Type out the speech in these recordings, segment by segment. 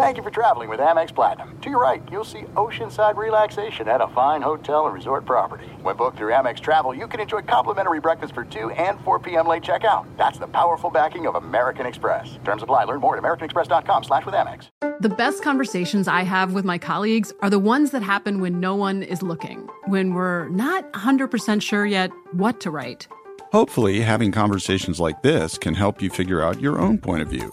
Thank you for traveling with Amex Platinum. To your right, you'll see oceanside relaxation at a fine hotel and resort property. When booked through Amex Travel, you can enjoy complimentary breakfast for 2 and 4 p.m. late checkout. That's the powerful backing of American Express. Terms apply. Learn more at americanexpress.com slash with Amex. The best conversations I have with my colleagues are the ones that happen when no one is looking, when we're not 100% sure yet what to write. Hopefully, having conversations like this can help you figure out your own point of view.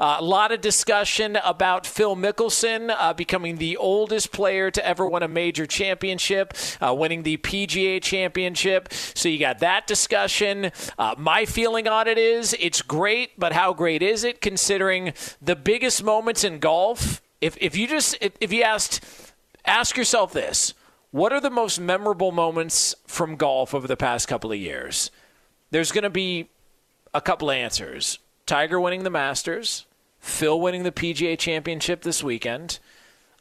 Uh, a lot of discussion about Phil Mickelson uh, becoming the oldest player to ever win a major championship, uh, winning the PGA championship. So you got that discussion. Uh, my feeling on it is it's great, but how great is it considering the biggest moments in golf? If, if you just if, if you asked ask yourself this what are the most memorable moments from golf over the past couple of years there's going to be a couple answers tiger winning the masters Phil winning the PGA Championship this weekend.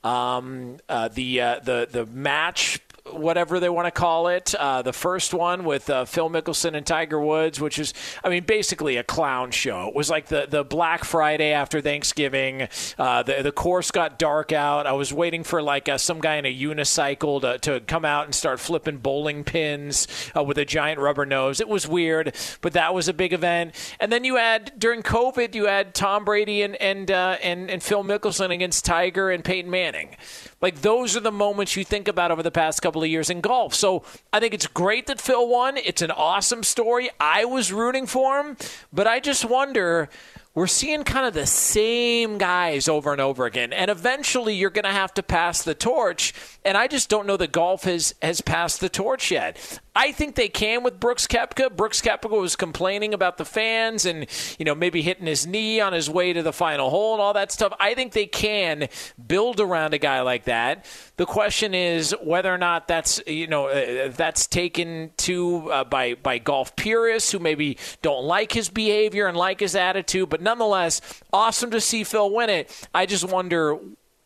Um, uh, the uh, the the match, whatever they want to call it, uh, the first one with uh, Phil Mickelson and Tiger Woods, which is, I mean, basically a clown show. It was like the, the Black Friday after Thanksgiving. Uh, the the course got dark out. I was waiting for like uh, some guy in a unicycle to, to come out and start flipping bowling pins uh, with a giant rubber nose. It was weird, but that was a big event. And then you had during COVID, you had Tom Brady and and uh, and and Phil Mickelson against Tiger and Peyton Manning. Like those are the moments you think about over the past couple of years in golf. So I think it's great that Phil won. It's an awesome story. I was rooting for him, but I just wonder we're seeing kind of the same guys over and over again. And eventually you're going to have to pass the torch. And I just don't know that golf has, has passed the torch yet. I think they can with Brooks Koepka. Brooks Koepka was complaining about the fans and, you know, maybe hitting his knee on his way to the final hole and all that stuff. I think they can build around a guy like that. The question is whether or not that's, you know, uh, that's taken to uh, by by golf purists who maybe don't like his behavior and like his attitude, but nonetheless, awesome to see Phil win it. I just wonder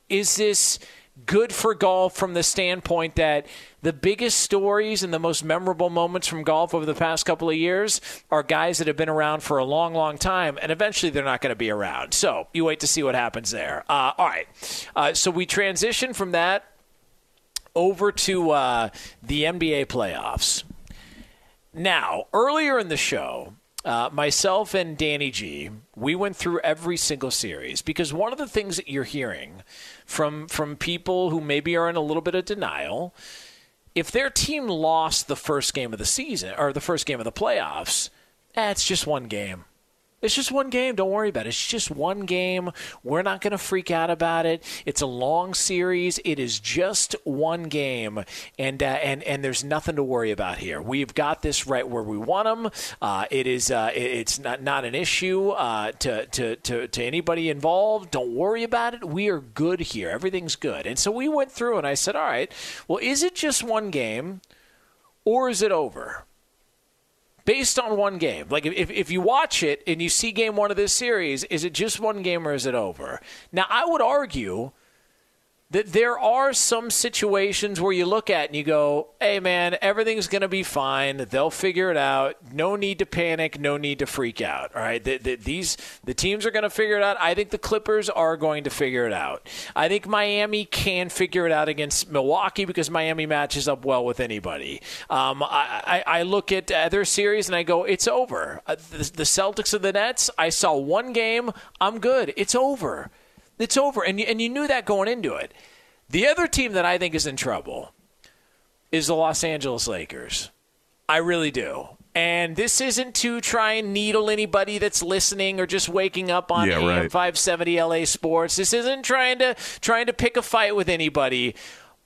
is this good for golf from the standpoint that the biggest stories and the most memorable moments from golf over the past couple of years are guys that have been around for a long, long time, and eventually they're not going to be around. So you wait to see what happens there. Uh, all right. Uh, so we transition from that over to uh, the NBA playoffs. Now, earlier in the show, uh, myself and Danny G, we went through every single series because one of the things that you're hearing from from people who maybe are in a little bit of denial, if their team lost the first game of the season or the first game of the playoffs, eh, just one game. It's just one game. Don't worry about it. It's just one game. We're not going to freak out about it. It's a long series. It is just one game, and uh, and and there's nothing to worry about here. We've got this right where we want them. Uh, it is. Uh, it's not not an issue uh, to, to to to anybody involved. Don't worry about it. We are good here. Everything's good. And so we went through, and I said, all right. Well, is it just one game, or is it over? Based on one game. Like if, if you watch it and you see game one of this series, is it just one game or is it over? Now, I would argue that there are some situations where you look at and you go, hey, man, everything's going to be fine. They'll figure it out. No need to panic. No need to freak out. All right. The, the, these, the teams are going to figure it out. I think the Clippers are going to figure it out. I think Miami can figure it out against Milwaukee because Miami matches up well with anybody. Um, I, I, I, look at other series and I go, it's over. Uh, the, the Celtics of the Nets, I saw one game. I'm good. It's over. It's over. And you, and you knew that going into it. The other team that I think is in trouble is the Los Angeles Lakers. I really do. And this isn't to try and needle anybody that's listening or just waking up on yeah, AM right. 570 LA Sports. This isn't trying to trying to pick a fight with anybody.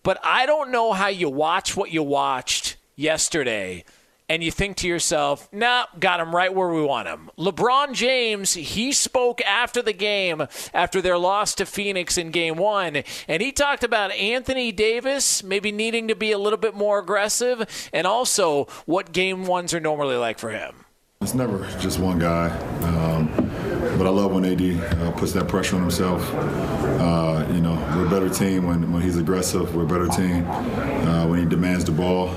But I don't know how you watch what you watched yesterday and you think to yourself, nah, got him right where we want him. LeBron James, he spoke after the game, after their loss to Phoenix in game one, and he talked about Anthony Davis maybe needing to be a little bit more aggressive, and also what game ones are normally like for him. It's never just one guy. Um, but I love when AD uh, puts that pressure on himself. Uh, you know, we're a better team when, when he's aggressive. We're a better team uh, when he demands the ball.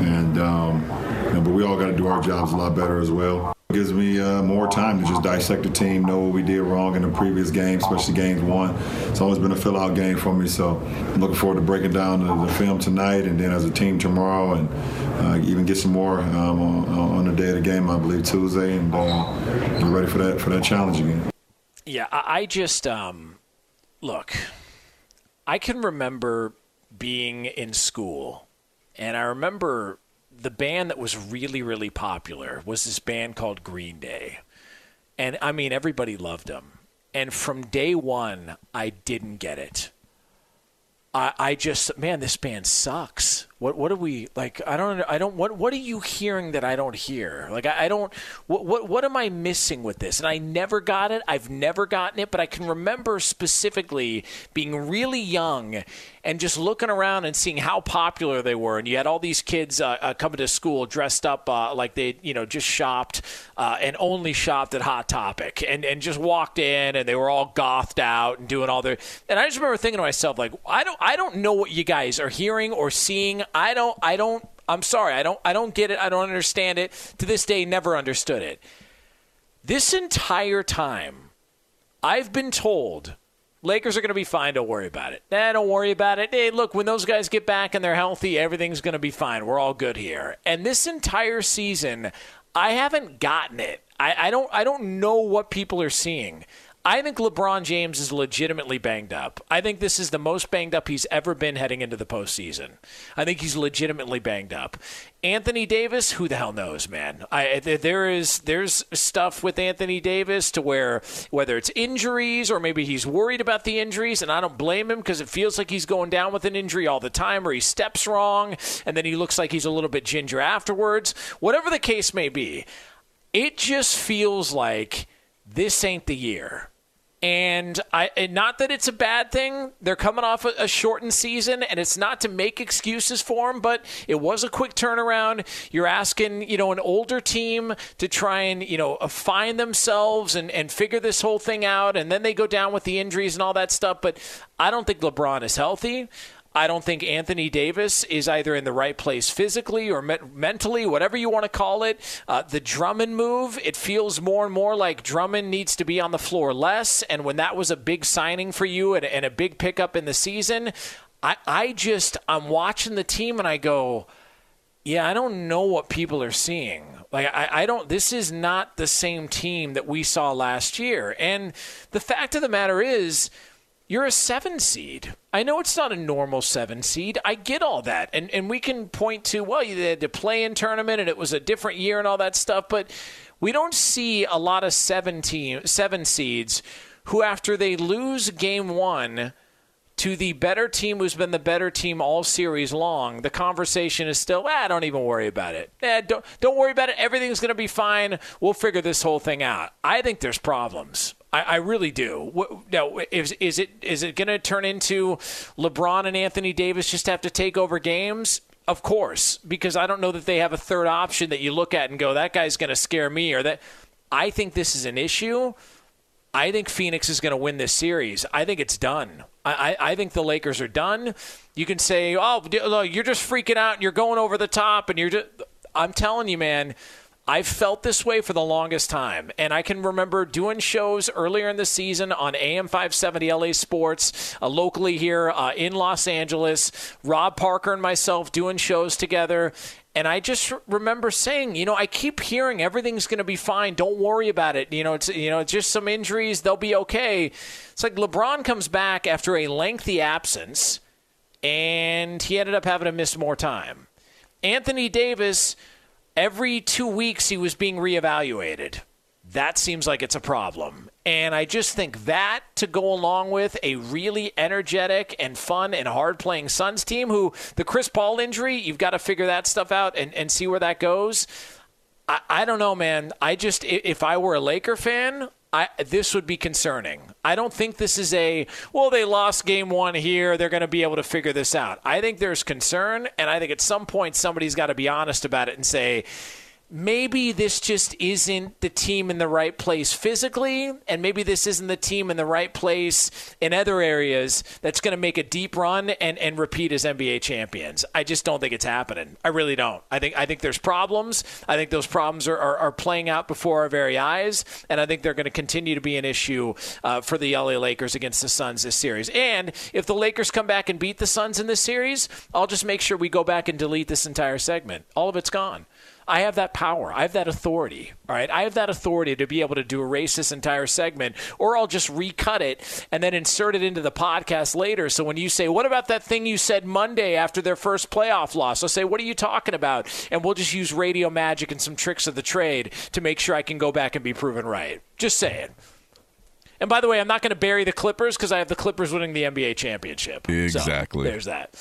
And um, you know, but we all got to do our jobs a lot better as well. Gives me uh, more time to just dissect the team, know what we did wrong in the previous game, especially games one. It's always been a fill-out game for me, so I'm looking forward to breaking down the, the film tonight and then as a team tomorrow, and uh, even get some more um, on, on, the day of the game, I believe Tuesday, and uh, get ready for that for that challenge again. Yeah, I just um, look. I can remember being in school, and I remember the band that was really, really popular was this band called Green Day. And I mean, everybody loved them. And from day one, I didn't get it. I, I just, man, this band sucks. What what are we like? I don't I don't what what are you hearing that I don't hear? Like I, I don't what what what am I missing with this? And I never got it. I've never gotten it, but I can remember specifically being really young and just looking around and seeing how popular they were. And you had all these kids uh, uh, coming to school dressed up uh, like they you know just shopped uh, and only shopped at Hot Topic and and just walked in and they were all gothed out and doing all their. And I just remember thinking to myself like I don't I don't know what you guys are hearing or seeing I don't I don't I'm sorry. I don't I don't get it. I don't understand it. To this day never understood it. This entire time I've been told Lakers are going to be fine. Don't worry about it. Nah, don't worry about it. Hey, look, when those guys get back and they're healthy, everything's going to be fine. We're all good here. And this entire season, I haven't gotten it. I, I don't. I don't know what people are seeing. I think LeBron James is legitimately banged up. I think this is the most banged up he's ever been heading into the postseason. I think he's legitimately banged up. Anthony Davis, who the hell knows, man? I, there is there's stuff with Anthony Davis to where whether it's injuries or maybe he's worried about the injuries, and I don't blame him because it feels like he's going down with an injury all the time, or he steps wrong, and then he looks like he's a little bit ginger afterwards. Whatever the case may be, it just feels like this ain't the year and I and not that it's a bad thing. They're coming off a, a, shortened season, and it's not to make excuses for them, but it was a quick turnaround. You're asking, you know, an older team to try and you know find themselves and and figure this whole thing out, and then they go down with the injuries and all that stuff. But I don't think LeBron is healthy. I don't think Anthony Davis is either in the right place physically or me- mentally, whatever you want to call it. Uh, the Drummond move, it feels more and more like Drummond needs to be on the floor less. And when that was a big signing for you and, and a big pickup in the season, I, I just, I'm watching the team and I go, yeah, I don't know what people are seeing. Like, I, I don't, this is not the same team that we saw last year. And the fact of the matter is, you're a seven seed. I know it's not a normal seven seed. I get all that. And and we can point to, well, you had to play in tournament and it was a different year and all that stuff, but we don't see a lot of seven team seven seeds who after they lose game one to the better team who's been the better team all series long, the conversation is still, ah, don't even worry about it. Eh, don't, don't worry about it. Everything's going to be fine. We'll figure this whole thing out. I think there's problems. I, I really do. What, now, is, is it is it going to turn into LeBron and Anthony Davis just have to take over games? Of course, because I don't know that they have a third option that you look at and go, that guy's going to scare me, or that. I think this is an issue. I think Phoenix is going to win this series. I think it's done. I, I, I think the Lakers are done. You can say, oh, you're just freaking out and you're going over the top and you're just. I'm telling you, man, I've felt this way for the longest time. And I can remember doing shows earlier in the season on AM 570 LA Sports, uh, locally here uh, in Los Angeles. Rob Parker and myself doing shows together. And I just remember saying, you know, I keep hearing everything's going to be fine. Don't worry about it. You know, it's you know, it's just some injuries. They'll be okay. It's like LeBron comes back after a lengthy absence, and he ended up having to miss more time. Anthony Davis every two weeks he was being reevaluated. That seems like it's a problem. And I just think that to go along with a really energetic and fun and hard playing Suns team, who the Chris Paul injury, you've got to figure that stuff out and, and see where that goes. I, I don't know, man. I just, if I were a Laker fan, I, this would be concerning. I don't think this is a, well, they lost game one here. They're going to be able to figure this out. I think there's concern, and I think at some point somebody's got to be honest about it and say, maybe this just isn't the team in the right place physically, and maybe this isn't the team in the right place in other areas that's going to make a deep run and, and repeat as NBA champions. I just don't think it's happening. I really don't. I think I think there's problems. I think those problems are, are, are playing out before our very eyes, and I think they're going to continue to be an issue uh, for the LA Lakers against the Suns this series. And if the Lakers come back and beat the Suns in this series, I'll just make sure we go back and delete this entire segment. All of it's gone. I have that power. I have that authority. All right. I have that authority to be able to do erase this entire segment, or I'll just recut it and then insert it into the podcast later. So when you say, What about that thing you said Monday after their first playoff loss? I'll say, What are you talking about? And we'll just use radio magic and some tricks of the trade to make sure I can go back and be proven right. Just saying. And by the way, I'm not going to bury the Clippers because I have the Clippers winning the NBA championship. Exactly. So, there's that.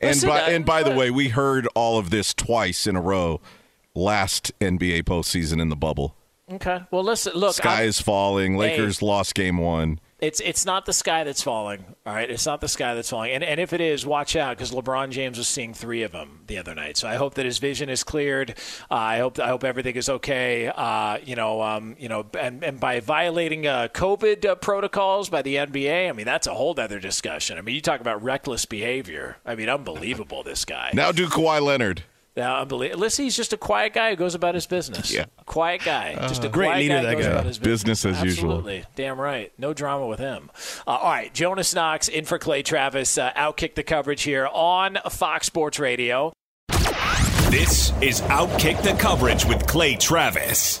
And by, uh, and by the way, we heard all of this twice in a row last NBA postseason in the bubble. Okay. Well, listen. Look, Sky I'm- is falling. Lakers lost game one. It's it's not the sky that's falling. All right, it's not the sky that's falling. And and if it is, watch out because LeBron James was seeing three of them the other night. So I hope that his vision is cleared. Uh, I hope I hope everything is okay. Uh, you know, um, you know, and and by violating uh, COVID uh, protocols by the NBA, I mean that's a whole other discussion. I mean, you talk about reckless behavior. I mean, unbelievable. This guy. Now do Kawhi Leonard. Now, unbelievable. Listen, he's just a quiet guy who goes about his business. Yeah. Quiet guy. Just a Great quiet leader, guy that goes guy. about his business. Business as usual. Absolutely. Damn right. No drama with him. Uh, all right. Jonas Knox in for Clay Travis. Uh, outkick the coverage here on Fox Sports Radio. This is Outkick the Coverage with Clay Travis.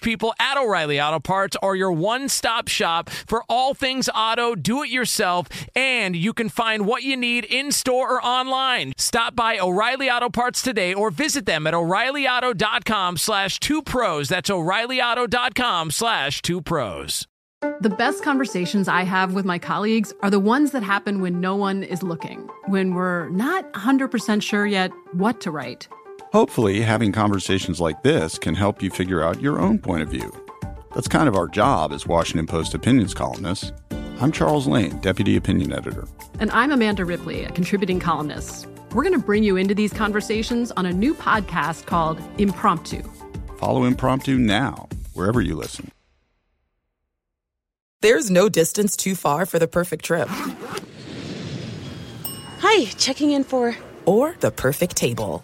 people at O'Reilly Auto Parts are your one stop shop for all things auto, do it yourself, and you can find what you need in store or online. Stop by O'Reilly Auto Parts today or visit them at o'ReillyAuto.com slash two pros. That's o'ReillyAuto.com slash two pros. The best conversations I have with my colleagues are the ones that happen when no one is looking, when we're not 100% sure yet what to write. Hopefully, having conversations like this can help you figure out your own point of view. That's kind of our job as Washington Post opinions columnists. I'm Charles Lane, Deputy Opinion Editor. And I'm Amanda Ripley, a contributing columnist. We're going to bring you into these conversations on a new podcast called Impromptu. Follow Impromptu now, wherever you listen. There's no distance too far for the perfect trip. Hi, checking in for. Or the perfect table.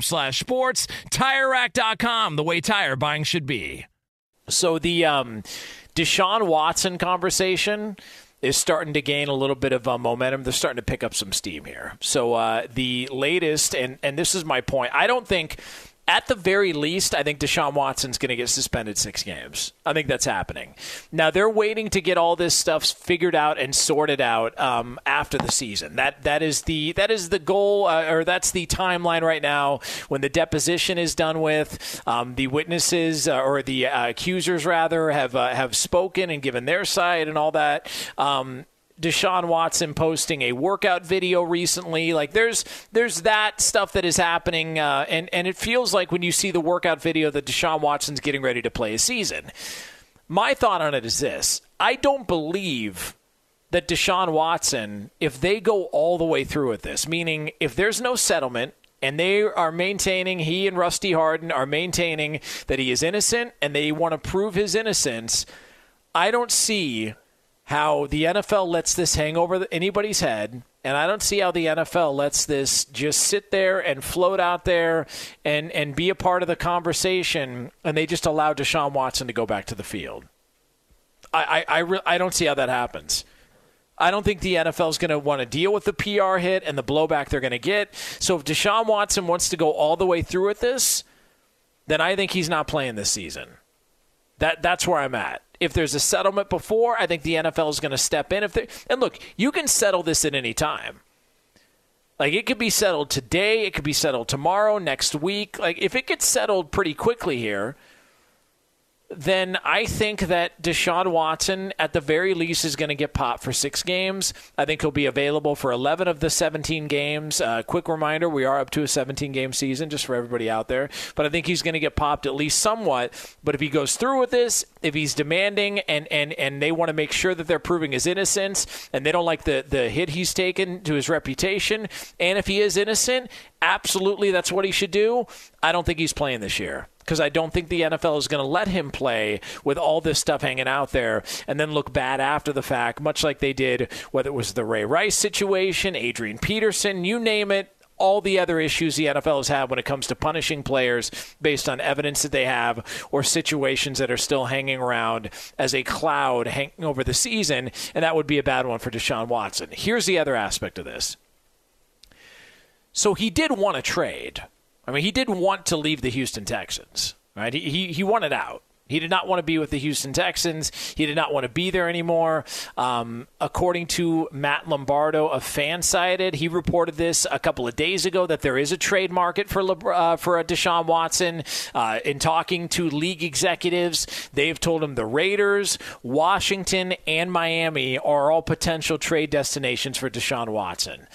slash sports. TireRack.com, the way tire buying should be. So the um, Deshaun Watson conversation is starting to gain a little bit of uh, momentum. They're starting to pick up some steam here. So uh, the latest, and and this is my point. I don't think at the very least, I think Deshaun Watson's going to get suspended six games. I think that's happening. Now they're waiting to get all this stuff figured out and sorted out um, after the season. That that is the that is the goal, uh, or that's the timeline right now. When the deposition is done with, um, the witnesses uh, or the uh, accusers rather have uh, have spoken and given their side and all that. Um, Deshaun Watson posting a workout video recently. Like there's there's that stuff that is happening, uh, and and it feels like when you see the workout video that Deshaun Watson's getting ready to play a season. My thought on it is this: I don't believe that Deshaun Watson, if they go all the way through with this, meaning if there's no settlement. And they are maintaining, he and Rusty Hardin are maintaining that he is innocent and they want to prove his innocence. I don't see how the NFL lets this hang over anybody's head. And I don't see how the NFL lets this just sit there and float out there and, and be a part of the conversation, and they just allow Deshaun Watson to go back to the field. I, I, I, re- I don't see how that happens. I don't think the NFL is going to want to deal with the PR hit and the blowback they're going to get. So if Deshaun Watson wants to go all the way through with this, then I think he's not playing this season. That that's where I'm at. If there's a settlement before, I think the NFL is going to step in. If they and look, you can settle this at any time. Like it could be settled today, it could be settled tomorrow, next week. Like if it gets settled pretty quickly here, then I think that Deshaun Watson, at the very least, is going to get popped for six games. I think he'll be available for 11 of the 17 games. Uh, quick reminder we are up to a 17 game season, just for everybody out there. But I think he's going to get popped at least somewhat. But if he goes through with this, if he's demanding and, and, and they want to make sure that they're proving his innocence and they don't like the, the hit he's taken to his reputation, and if he is innocent, absolutely that's what he should do. I don't think he's playing this year because I don't think the NFL is going to let him play with all this stuff hanging out there and then look bad after the fact, much like they did, whether it was the Ray Rice situation, Adrian Peterson, you name it. All the other issues the NFL has had when it comes to punishing players based on evidence that they have or situations that are still hanging around as a cloud hanging over the season, and that would be a bad one for Deshaun Watson. Here's the other aspect of this. So he did want to trade. I mean, he didn't want to leave the Houston Texans, right? He, he, he wanted out. He did not want to be with the Houston Texans. He did not want to be there anymore. Um, according to Matt Lombardo of Fansided, he reported this a couple of days ago that there is a trade market for Le- uh, for a Deshaun Watson. Uh, in talking to league executives, they've told him the Raiders, Washington, and Miami are all potential trade destinations for Deshaun Watson.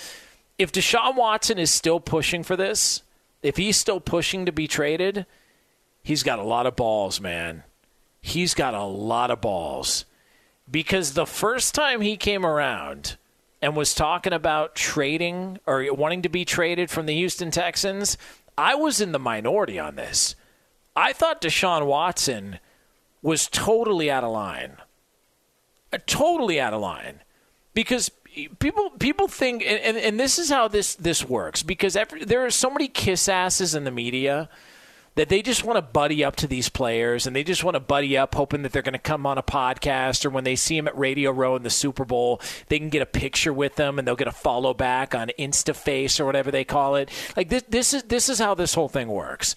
If Deshaun Watson is still pushing for this, if he's still pushing to be traded – he's got a lot of balls, man. He's got a lot of balls. Because the first time he came around and was talking about trading or wanting to be traded from the Houston Texans, I was in the minority on this. I thought Deshaun Watson was totally out of line. Totally out of line. Because people people think and, and, and, this is how this this works because every, there are so many kiss asses in the media that they just want to buddy up to these players and they just want to buddy up hoping that they're going to come on a podcast or when they see them at Radio Row in the Super Bowl, they can get a picture with them and they'll get a follow back on InstaFace or whatever they call it. Like this this is this is how this whole thing works.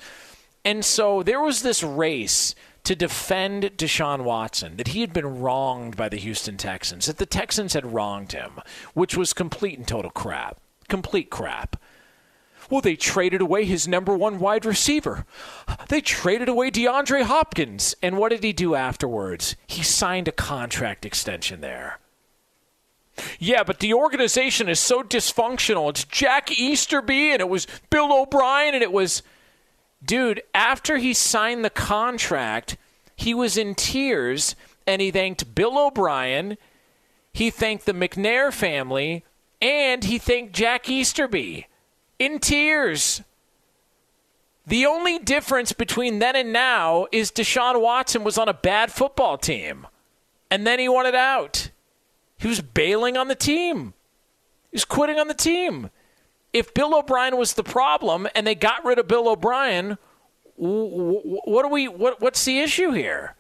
And so there was this race to defend Deshaun Watson, that he had been wronged by the Houston Texans, that the Texans had wronged him, which was complete and total crap. Complete crap. Well, they traded away his number one wide receiver. They traded away DeAndre Hopkins. And what did he do afterwards? He signed a contract extension there. Yeah, but the organization is so dysfunctional. It's Jack Easterby and it was Bill O'Brien and it was. Dude, after he signed the contract, he was in tears and he thanked Bill O'Brien, he thanked the McNair family, and he thanked Jack Easterby in tears. The only difference between then and now is Deshaun Watson was on a bad football team. And then he wanted out. He was bailing on the team. He was quitting on the team. If Bill O'Brien was the problem and they got rid of Bill O'Brien, what are we what what's the issue here?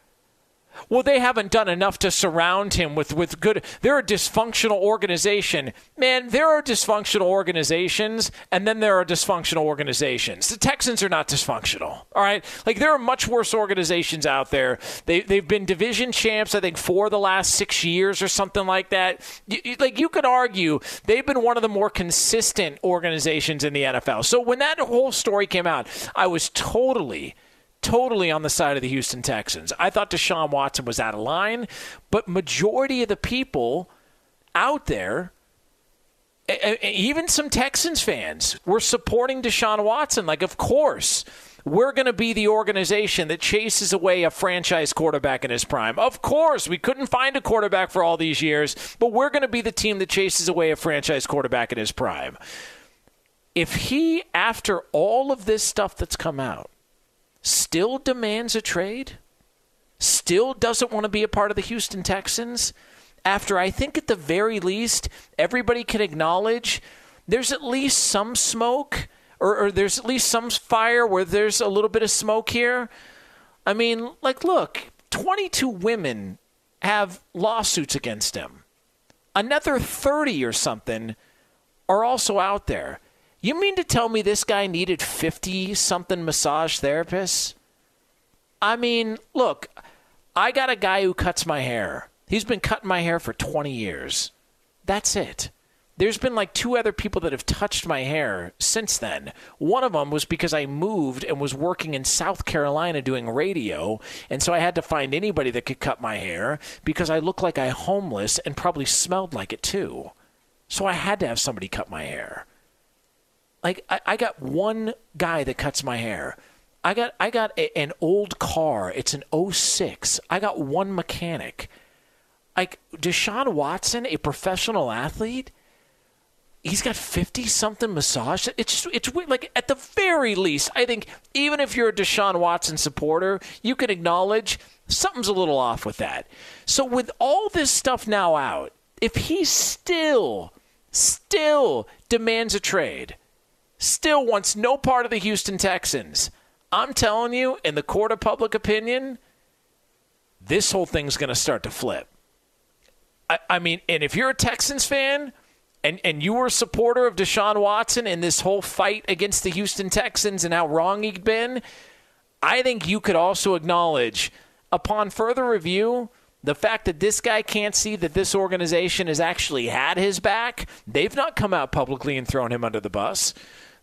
Well, they haven't done enough to surround him with, with good. They're a dysfunctional organization. Man, there are dysfunctional organizations, and then there are dysfunctional organizations. The Texans are not dysfunctional. All right? Like, there are much worse organizations out there. They, they've been division champs, I think, for the last six years or something like that. You, like, you could argue they've been one of the more consistent organizations in the NFL. So when that whole story came out, I was totally totally on the side of the Houston Texans. I thought Deshaun Watson was out of line, but majority of the people out there even some Texans fans were supporting Deshaun Watson. Like, of course, we're going to be the organization that chases away a franchise quarterback in his prime. Of course, we couldn't find a quarterback for all these years, but we're going to be the team that chases away a franchise quarterback in his prime. If he, after all of this stuff that's come out, still demands a trade, still doesn't want to be a part of the Houston Texans, after I think at the very least everybody can acknowledge there's at least some smoke or, or there's at least some fire where there's a little bit of smoke here. I mean, like, look, 22 women have lawsuits against him. Another 30 or something are also out there. You mean to tell me this guy needed 50 something massage therapists? I mean, look, I got a guy who cuts my hair. He's been cutting my hair for 20 years. That's it. There's been like two other people that have touched my hair since then. One of them was because I moved and was working in South Carolina doing radio, and so I had to find anybody that could cut my hair because I looked like I homeless and probably smelled like it too. So I had to have somebody cut my hair. Like I, I got one guy that cuts my hair. I got I got a, an old car. It's an 06. I got one mechanic. Like Deshaun Watson, a professional athlete, he's got 50 something massage. It's just, it's weird. Like at the very least, I think even if you're a Deshaun Watson supporter, you can acknowledge something's a little off with that. So with all this stuff now out, if he still still demands a trade, still wants no part of the Houston Texans. I'm telling you, in the court of public opinion, this whole thing's going to start to flip. I, I, mean, and if you're a Texans fan and, and you were a supporter of Deshaun Watson in this whole fight against the Houston Texans and how wrong he'd been, I think you could also acknowledge upon further review, the fact that this guy can't see that this organization has actually had his back, they've not come out publicly and thrown him under the bus.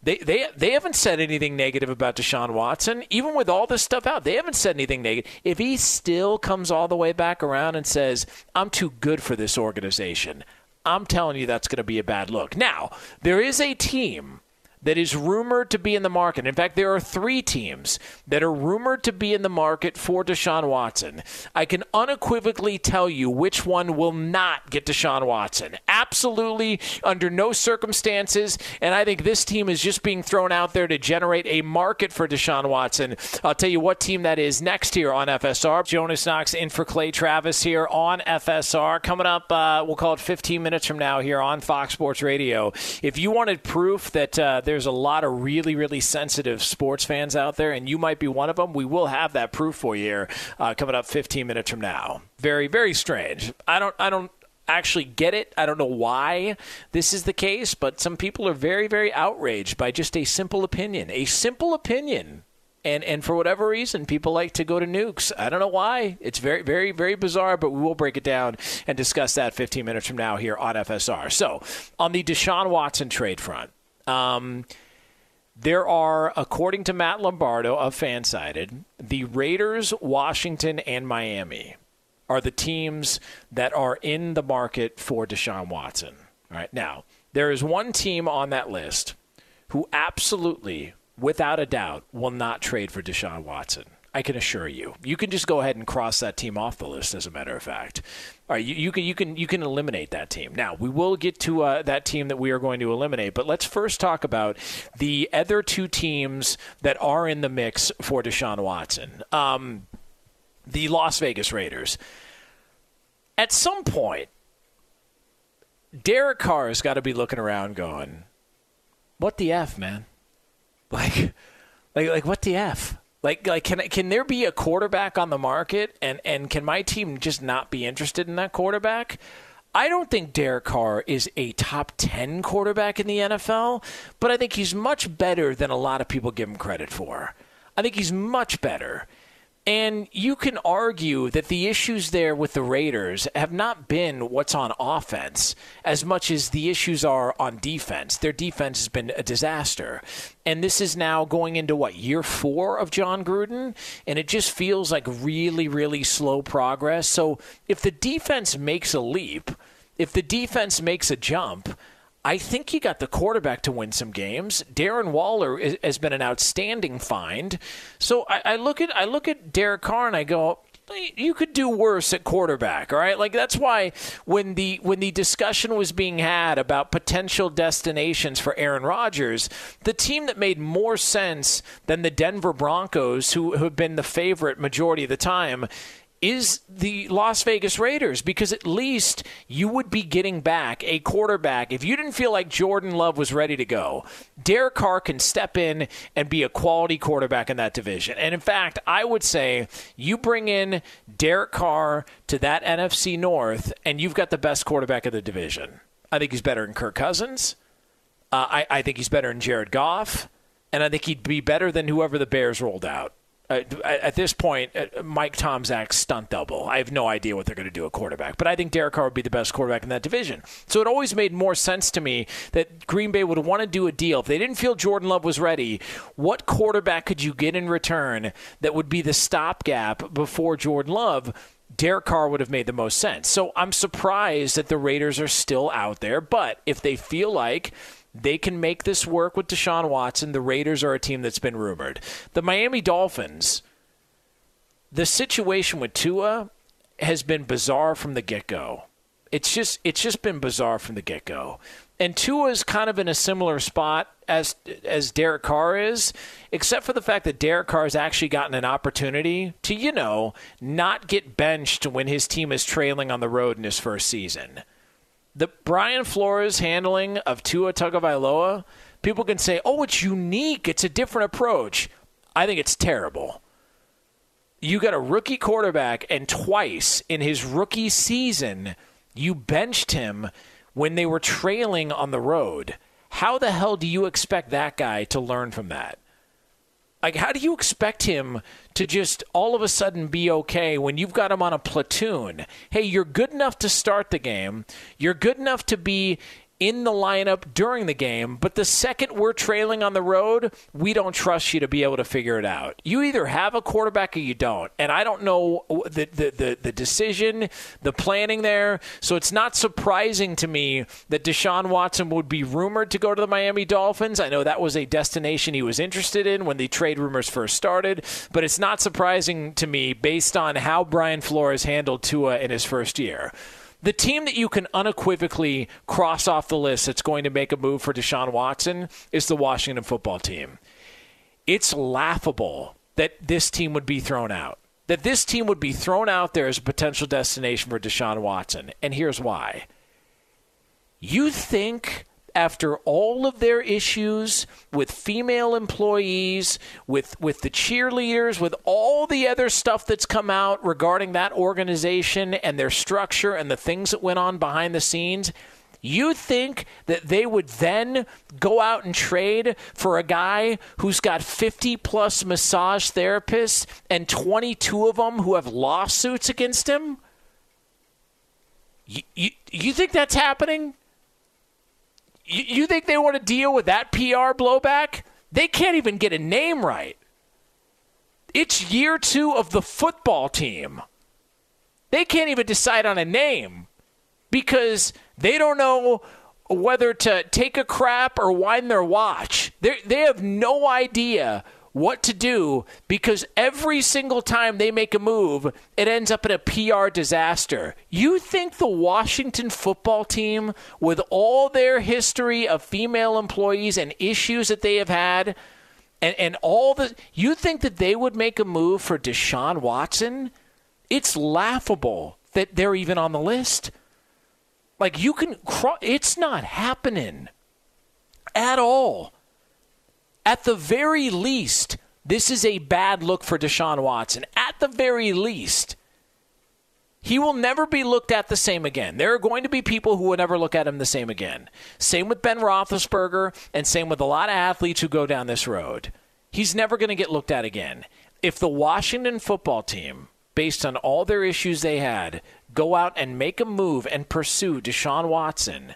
They, they, they haven't said anything negative about Deshaun Watson. Even with all this stuff out, they haven't said anything negative. If he still comes all the way back around and says, I'm too good for this organization, I'm telling you that's going to be a bad look. Now, there is a team that is rumored to be in the market. In fact, there are three teams that are rumored to be in the market for Deshaun Watson. I can unequivocally tell you which one will not get Deshaun Watson. Absolutely, under no circumstances. And I think this team is just being thrown out there to generate a market for Deshaun Watson. I'll tell you what team that is next here on FSR. Jonas Knox in for Clay Travis here on FSR. Coming up, uh, we'll call it 15 minutes from now here on Fox Sports Radio. If you wanted proof that uh, there's a lot of really, really sensitive sports fans out there, and you might be one of them. We will have that proof for you here uh, coming up 15 minutes from now. Very, very strange. I don't, I don't actually get it. I don't know why this is the case, but some people are very, very outraged by just a simple opinion. A simple opinion. And, and for whatever reason, people like to go to nukes. I don't know why. It's very, very, very bizarre, but we will break it down and discuss that 15 minutes from now here on FSR. So, on the Deshaun Watson trade front, um, there are, according to Matt Lombardo of Fansided, the Raiders, Washington, and Miami are the teams that are in the market for Deshaun Watson. All right. Now, there is one team on that list who absolutely, without a doubt, will not trade for Deshaun Watson. I can assure you. You can just go ahead and cross that team off the list. As a matter of fact, all right, you, you can you can you can eliminate that team. Now we will get to uh, that team that we are going to eliminate, but let's first talk about the other two teams that are in the mix for Deshaun Watson. Um, the Las Vegas Raiders. At some point, Derek Carr has got to be looking around, going, "What the f, man? Like, like, like what the f?" Like, like can can there be a quarterback on the market, and and can my team just not be interested in that quarterback? I don't think Derek Carr is a top 10 quarterback in the NFL, but I think he's much better than a lot of people give him credit for. I think he's much better. And you can argue that the issues there with the Raiders have not been what's on offense as much as the issues are on defense. Their defense has been a disaster. And this is now going into what, year four of Jon Gruden? And it just feels like really, really slow progress. So if the defense makes a leap, if the defense makes a jump, I think he got the quarterback to win some games. Darren Waller has been an outstanding find. So I, I look at I look at Derek Carr and I go, you could do worse at quarterback all right like that's why when the when the discussion was being had about potential destinations for Aaron Rodgers the team that made more sense than the Denver Broncos who have been the favorite majority of the time is the Las Vegas Raiders because at least you would be getting back a quarterback. If you didn't feel like Jordan Love was ready to go, Derek Carr can step in and be a quality quarterback in that division. And in fact, I would say you bring in Derek Carr to that NFC North, and you've got the best quarterback of the division. I think he's better than Kirk Cousins. Uh, I, I think he's better than Jared Goff. And I think he'd be better than whoever the Bears rolled out. Uh, at this point, uh, Mike Tomczak's stunt double. I have no idea what they're going to do at quarterback, but I think Derek Carr would be the best quarterback in that division. So it always made more sense to me that Green Bay would want to do a deal. If they didn't feel Jordan Love was ready, what quarterback could you get in return that would be the stopgap before Jordan Love? Derek Carr would have made the most sense. So I'm surprised that the Raiders are still out there, but if they feel like they can make this work with Deshaun Watson. The Raiders are a team that's been rumored. The Miami Dolphins, the situation with Tua has been bizarre from the get go. It's just it's just been bizarre from the get go. And Tua is kind of in a similar spot as as Derek Carr is, except for the fact that Derek Carr has actually gotten an opportunity to, you know, not get benched when his team is trailing on the road in his first season the Brian Flores handling of Tua Tagovailoa, people can say, "Oh, it's unique. It's a different approach." I think it's terrible. You got a rookie quarterback, and twice in his rookie season, you benched him when they were trailing on the road. How the hell do you expect that guy to learn from that? Like, how do you expect him to just all of a sudden be okay when you've got him on a platoon? Hey, you're good enough to start the game. You're good enough to be in the lineup during the game, but the second we're trailing on the road, we don't trust you to be able to figure it out. You either have a quarterback or you don't. And I don't know the, the, the, the decision, the planning there. So it's not surprising to me that Deshaun Watson would be rumored to go to the Miami Dolphins. I know that was a destination he was interested in when the trade rumors first started, but it's not surprising to me based on how Brian Flores handled Tua in his first year. The team that you can unequivocally cross off the list that's going to make a move for Deshaun Watson is the Washington football team. It's laughable that this team would be thrown out. That this team would be thrown out there as a potential destination for Deshaun Watson. And here's why. You think after all of their issues with female employees, with with the cheerleaders, with all the other stuff that's come out regarding that organization and their structure and the things that went on behind the scenes, you think that they would then go out and trade for a guy who's got 50 plus massage therapists and 22 of them who have lawsuits against him? You, you, you think that's happening? You, you think they want to deal with that PR blowback? They can't even get a name right. It's year two of the football team. They can't even decide on a name because they don't know whether to take a crap or wind their watch. They they have no idea what to do because every single time they make a move, it ends up in a PR disaster. You think the Washington football team, with all their history of female employees and issues that they have had, and, and all the, you think that they would make a move for Deshaun Watson? It's laughable that they're even on the list. Like you can, it's not happening at all. At the very least, this is a bad look for Deshaun Watson. At the very least, he will never be looked at the same again. There are going to be people who will never look at him the same again. Same with Ben Roethlisberger, and same with a lot of athletes who go down this road. He's never going to get looked at again. If the Washington football team, based on all their issues they had, go out and make a move and pursue Deshaun Watson,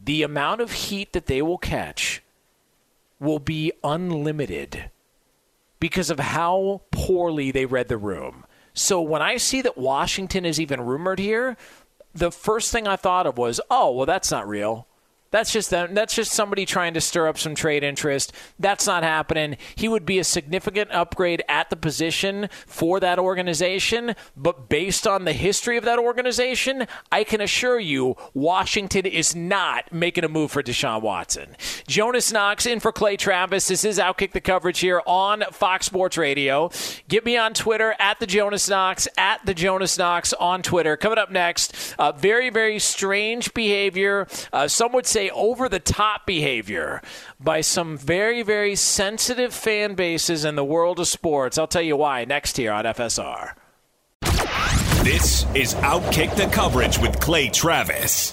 the amount of heat that they will catch will be unlimited because of how poorly they read the room. So when I see that Washington is even rumored here, the first thing I thought of was, oh, well, that's not real. That's just them. That's just somebody trying to stir up some trade interest. That's not happening. He would be a significant upgrade at the position for that organization, but based on the history of that organization, I can assure you Washington is not making a move for Deshaun Watson. Jonas Knox in for Clay Travis. This is Outkick the coverage here on Fox Sports Radio. Get me on Twitter at the Jonas Knox at the Jonas Knox on Twitter. Coming up next, uh, very very strange behavior. Uh, some would say over the top behavior by some very, very sensitive fan bases in the world of sports. I'll tell you why next here on FSR. This is Outkick the Coverage with Clay Travis.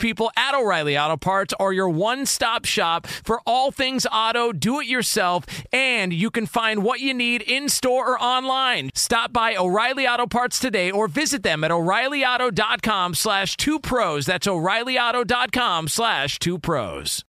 people at O'Reilly Auto Parts are your one stop shop for all things auto, do it yourself, and you can find what you need in store or online. Stop by O'Reilly Auto Parts today or visit them at o'ReillyAuto.com slash two pros. That's o'ReillyAuto.com slash two pros.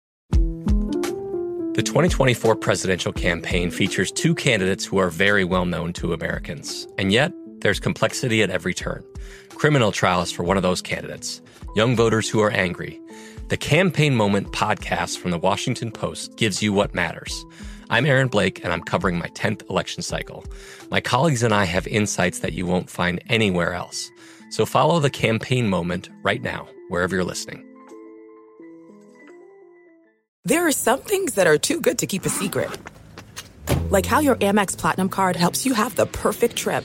The 2024 presidential campaign features two candidates who are very well known to Americans. And yet, there's complexity at every turn. Criminal trials for one of those candidates, young voters who are angry. The Campaign Moment podcast from the Washington Post gives you what matters. I'm Aaron Blake, and I'm covering my 10th election cycle. My colleagues and I have insights that you won't find anywhere else. So follow the Campaign Moment right now, wherever you're listening. There are some things that are too good to keep a secret. Like how your Amex Platinum card helps you have the perfect trip.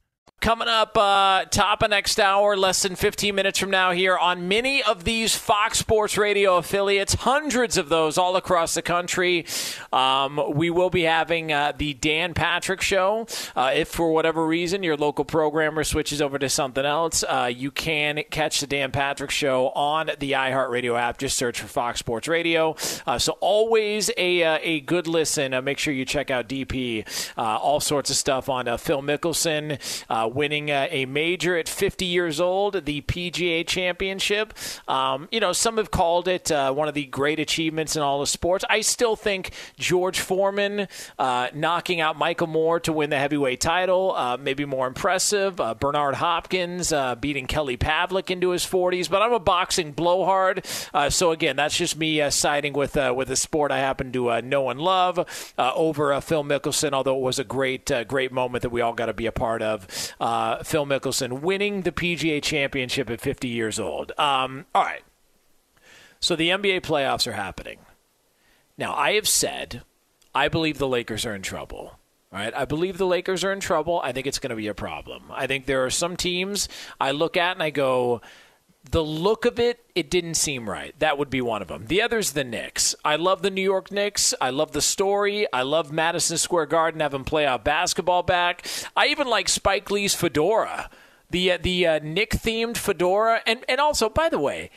Coming up, uh, top of next hour, less than 15 minutes from now, here on many of these Fox Sports Radio affiliates, hundreds of those all across the country. Um, we will be having uh, the Dan Patrick Show. Uh, if for whatever reason your local programmer switches over to something else, uh, you can catch the Dan Patrick Show on the iHeartRadio app. Just search for Fox Sports Radio. Uh, so always a uh, a good listen. make sure you check out DP. all sorts of stuff on Phil Mickelson winning uh, a major at 50 years old, the PGA Championship. Um, you know, some have called it uh, one of the great achievements in all of sports. I still think George Foreman uh, knocking out Michael Moorer to win the heavyweight title, uh, maybe more impressive. Uh, Bernard Hopkins uh, beating Kelly Pavlik into his 40s, but I'm a boxing blowhard. so again, that's just me siding with with a sport I happen to know and love over Phil Mickelson. Although it was a great great moment that we all got to be a part of uh, Phil Mickelson winning the PGA Championship at 50 years old. Um, all right. So the NBA playoffs are happening. Now, I have said I believe the Lakers are in trouble. All right, I believe the Lakers are in trouble. I think it's going to be a problem. I think there are some teams I look at and I go, the look of it, it didn't seem right. That would be one of them. The other's the Knicks. I love the New York Knicks. I love the story. I love Madison Square Garden having playoff basketball back. I even like Spike Lee's fedora, the uh, the uh, Knick themed fedora, and and also by the way,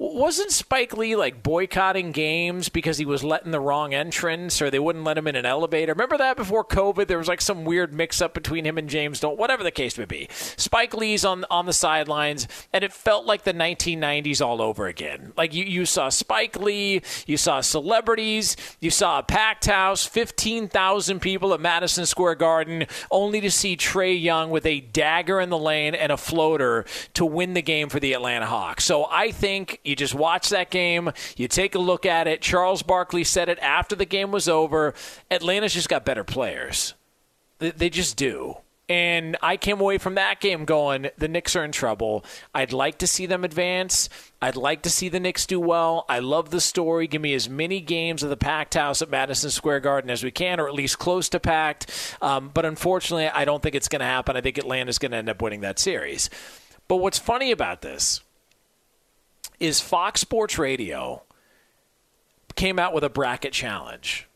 wasn't Spike Lee like boycotting games because he was letting the wrong entrance or they wouldn't let him in an elevator? Remember that before COVID? There was like some weird mix up between him and James Dolan, whatever the case may be. Spike Lee's on on the sidelines, and it felt like the 1990s all over again. Like you, you saw Spike Lee, you saw celebrities, you saw a packed house, 15,000 people at Madison Square Garden, only to see Trae Young with a dagger in the lane and a floater to win the game for the Atlanta Hawks. So I think you just watch that game, you take a look at it. Charles Barkley said it after the game was over. Atlanta's just got better players. They, they just do. And I came away from that game going, the Knicks are in trouble. I'd like to see them advance. I'd like to see the Knicks do well. I love the story. Give me as many games of the packed house at Madison Square Garden as we can, or at least close to packed. Um, but unfortunately, I don't think it's going to happen. I think Atlanta's going to end up winning that series. But what's funny about this is Fox Sports Radio came out with a bracket challenge.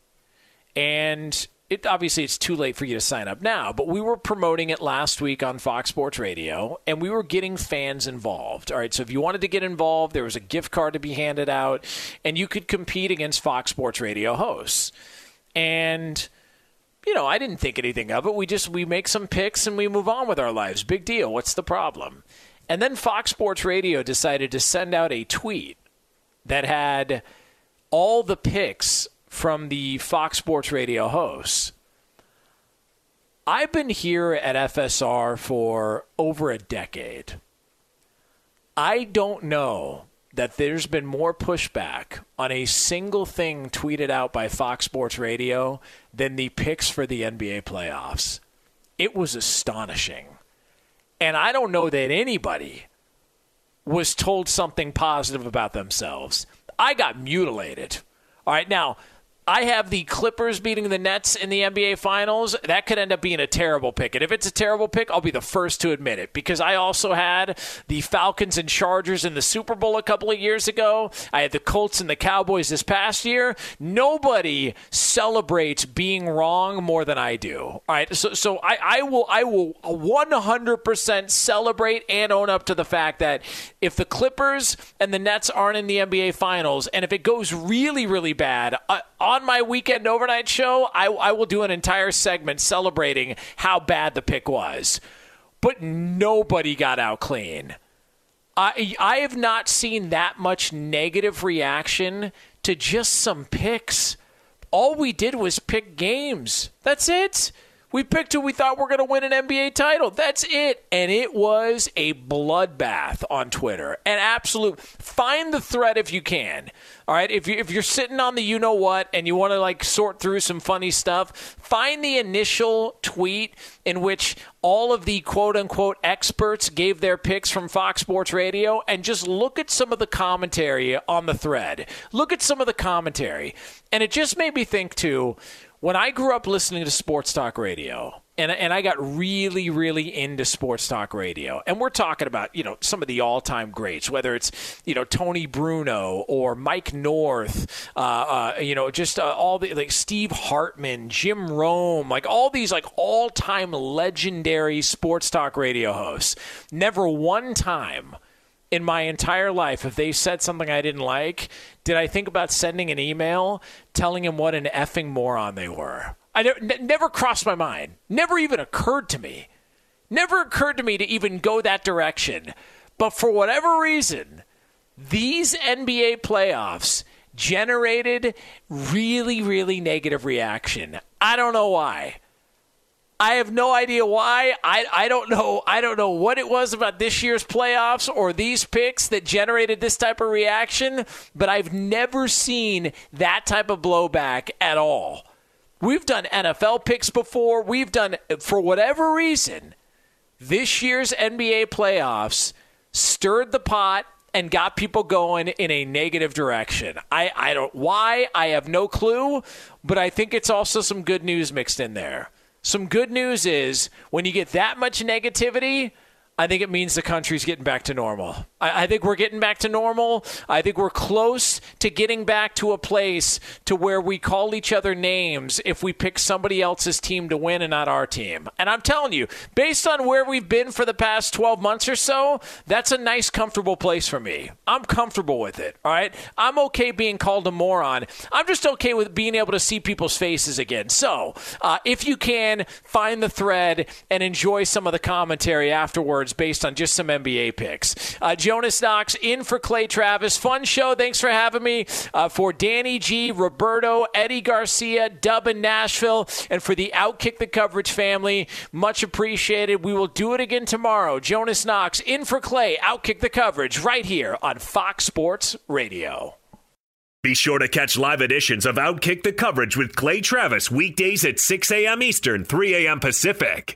And it obviously it's too late for you to sign up now, but we were promoting it last week on Fox Sports Radio and we were getting fans involved. All right, so if you wanted to get involved, there was a gift card to be handed out and you could compete against Fox Sports Radio hosts. And you know, I didn't think anything of it. We just we make some picks and we move on with our lives. Big deal. What's the problem? And then Fox Sports Radio decided to send out a tweet that had all the picks from the Fox Sports Radio hosts. I've been here at FSR for over a decade. I don't know that there's been more pushback on a single thing tweeted out by Fox Sports Radio than the picks for the NBA playoffs. It was astonishing. And I don't know that anybody was told something positive about themselves. I got mutilated. All right, now I have the Clippers beating the Nets in the NBA Finals. That could end up being a terrible pick. And if it's a terrible pick, I'll be the first to admit it because I also had the Falcons and Chargers in the Super Bowl a couple of years ago. I had the Colts and the Cowboys this past year. Nobody celebrates being wrong more than I do. All right. So, so I, I will I will 100% celebrate and own up to the fact that if the Clippers and the Nets aren't in the NBA Finals, and if it goes really, really bad, uh, on my weekend overnight show, I, I will do an entire segment celebrating how bad the pick was. But nobody got out clean. I I have not seen that much negative reaction to just some picks. All we did was pick games. That's it. We picked who we thought were going to win an NBA title. That's it. And it was a bloodbath on Twitter. An absolute. Find the thread if you can. All right, if you if you're sitting on the you know what and you want to like sort through some funny stuff, find the initial tweet in which all of the quote unquote experts gave their picks from Fox Sports Radio and just look at some of the commentary on the thread. Look at some of the commentary. And it just made me think too, when I grew up listening to sports talk radio, and and I got really really into sports talk radio. And we're talking about you know some of the all time greats, whether it's you know Tony Bruno or Mike North, uh, uh, you know just uh, all the like Steve Hartman, Jim Rome, like all these like all time legendary sports talk radio hosts. Never one time in my entire life, if they said something I didn't like, did I think about sending an email telling him what an effing moron they were? I n- never crossed my mind. Never even occurred to me. Never occurred to me to even go that direction. But for whatever reason, these NBA playoffs generated really, really negative reaction. I don't know why. I have no idea why. I, I don't know. I don't know what it was about this year's playoffs or these picks that generated this type of reaction, but I've never seen that type of blowback at all. We've done NFL picks before. We've done, for whatever reason, this year's NBA playoffs stirred the pot and got people going in a negative direction. I, I don't why, I have no clue, but I think it's also some good news mixed in there. Some good news is when you get that much negativity, I think it means the country's getting back to normal. I, I, think we're getting back to normal. I think we're close to getting back to a place to where we call each other names if we pick somebody else's team to win and not our team. And I'm telling you, based on where we've been for the past 12 months or so, that's a nice, comfortable place for me. I'm comfortable with it. All right. I'm okay being called a moron. I'm just okay with being able to see people's faces again. So uh, if you can, find the thread and enjoy some of the commentary afterwards based on just some NBA picks. Uh, Jonas Knox in for Clay Travis. Fun show. Thanks for having me. Uh, for Danny G, Roberto, Eddie Garcia, Dub in Nashville, and for the Outkick the Coverage family, much appreciated. We will do it again tomorrow. Jonas Knox in for Clay, Outkick the Coverage right here on Fox Sports Radio. Be sure to catch live editions of Outkick the coverage with Clay Travis weekdays at 6 a.m. Eastern, 3 a.m. Pacific.